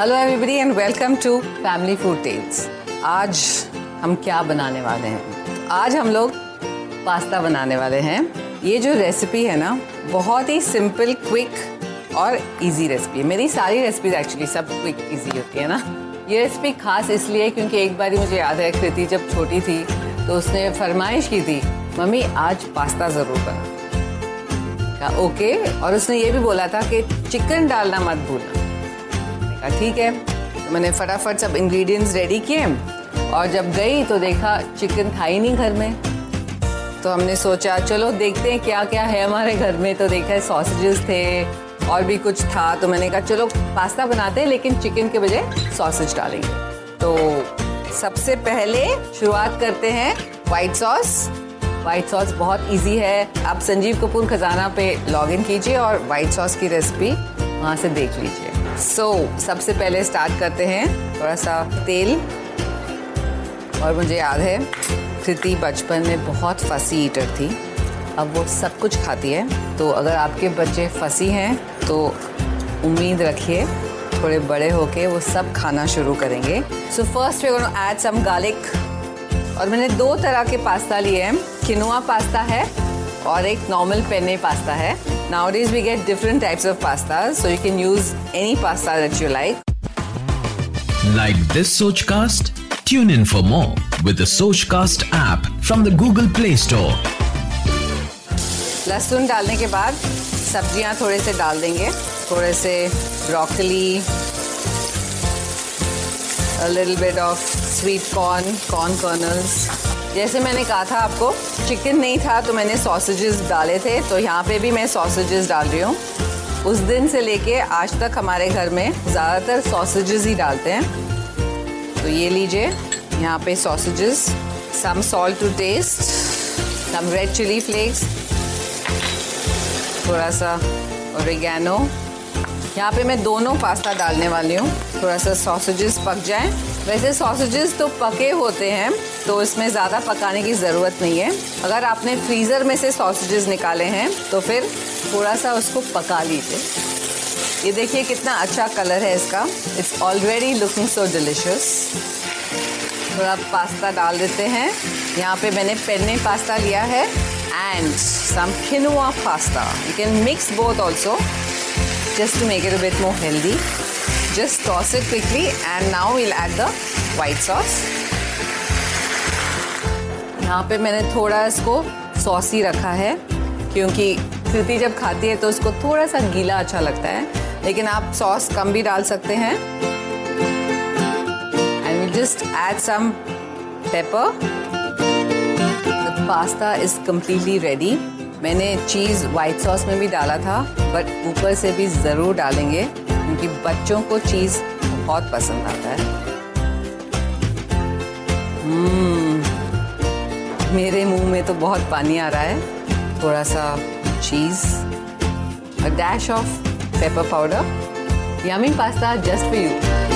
Hello everybody and welcome to family food tales आज हम क्या बनाने वाले हैं? आज हम लोग पास्ता बनाने वाले हैं। ये जो रेसिपी है ना, बहुत ही सिंपल क्विक और इजी रेसिपी है। मेरी सारी रेसिपीज़ एक्चुअली सब क्विक इजी होती है ना? ये रेसिपी खास इसलिए क्योंकि एक बार मुझे याद है, कृति जब छोटी थी तो उसने फरमाइश की थी, मम्मी, आज पास्ता ज़रूर बना। ओके और उसने ये भी बोला था कि चिकन डालना मत भूलना। कहा ठीक है। तो मैंने फटाफट सब इंग्रेडिएंट्स रेडी किए और जब गई तो देखा चिकन था ही नहीं घर में। तो हमने सोचा, चलो देखते हैं क्या क्या है हमारे घर में। तो देखा सॉसेजेस थे और भी कुछ था। तो मैंने कहा, चलो पास्ता बनाते हैं, लेकिन चिकन के बजाय सॉसेज डालेंगे। तो सबसे पहले शुरुआत करते हैं वाइट सॉस वाइट सॉस बहुत इजी है। आप संजीव कपूर खजाना पे लॉगिन कीजिए और वाइट सॉस की रेसिपी वहाँ से देख लीजिए। सो so, सबसे पहले स्टार्ट करते हैं। थोड़ा सा तेल। और मुझे याद है कृति बचपन में बहुत फसी ईटर थी। अब वो सब कुछ खाती है। तो अगर आपके बच्चे फसी हैं तो उम्मीद रखिए थोड़े बड़े होके वो सब खाना शुरू करेंगे। So first we add some garlic और मैंने दो तरह के पास्ता लिए हैं। किनुआ पास्ता है और एक नॉर्मल पेने पास्ता है। Nowadays we get different types of pastas, so you can use any pasta that you like. Like this Sochcast? Tune in for more with the Sochcast app from the Google Play Store. लहसुन डालने के बाद सब्ज़ियाँ थोड़े से डाल देंगे थोड़े से broccoli a little bit of sweet corn, corn kernels, जैसे मैंने कहा था आपको चिकन नहीं था तो मैंने सॉसेजेस डाले थे तो यहाँ पे भी मैं सॉसेजेस डाल रही हूँ। उस दिन से लेके आज तक हमारे घर में ज़्यादातर सॉसेजेस ही डालते हैं। तो ये लीजिए, यहाँ पे sausages some salt to taste some red chilli flakes थोड़ा सा ओरिगैनो यहाँ पे मैं दोनों पास्ता डालने वाली हूँ थोड़ा सा सॉसेजेस पक जाएँ। वैसे सॉसेजेस तो पके होते हैं तो इसमें ज़्यादा पकाने की ज़रूरत नहीं है। अगर आपने फ्रीज़र में से सॉसेजेस निकाले हैं तो फिर थोड़ा सा उसको पका लीजिए। ये देखिए कितना अच्छा कलर है इसका। It's already looking so delicious थोड़ा पास्ता डाल देते हैं। यहाँ पे मैंने पेन्ने पास्ता लिया है and some pasta. You can mix both also just to make it a bit more healthy. Just toss it quickly and now we'll add the white sauce. यहाँ पे मैंने थोड़ा इसको सॉसी रखा है, क्योंकि कृति जब खाती है तो उसको थोड़ा सा गीला अच्छा लगता है, लेकिन आप सॉस कम भी डाल सकते हैं। And we just add some pepper pasta is completely ready मैंने चीज़ वाइट सॉस में भी डाला था बट ऊपर से भी ज़रूर डालेंगे। क्योंकि बच्चों को चीज़ बहुत पसंद आता है। hmm, मेरे मुँह में तो बहुत पानी आ रहा है। थोड़ा सा cheese dash of pepper powder yummy pasta just for you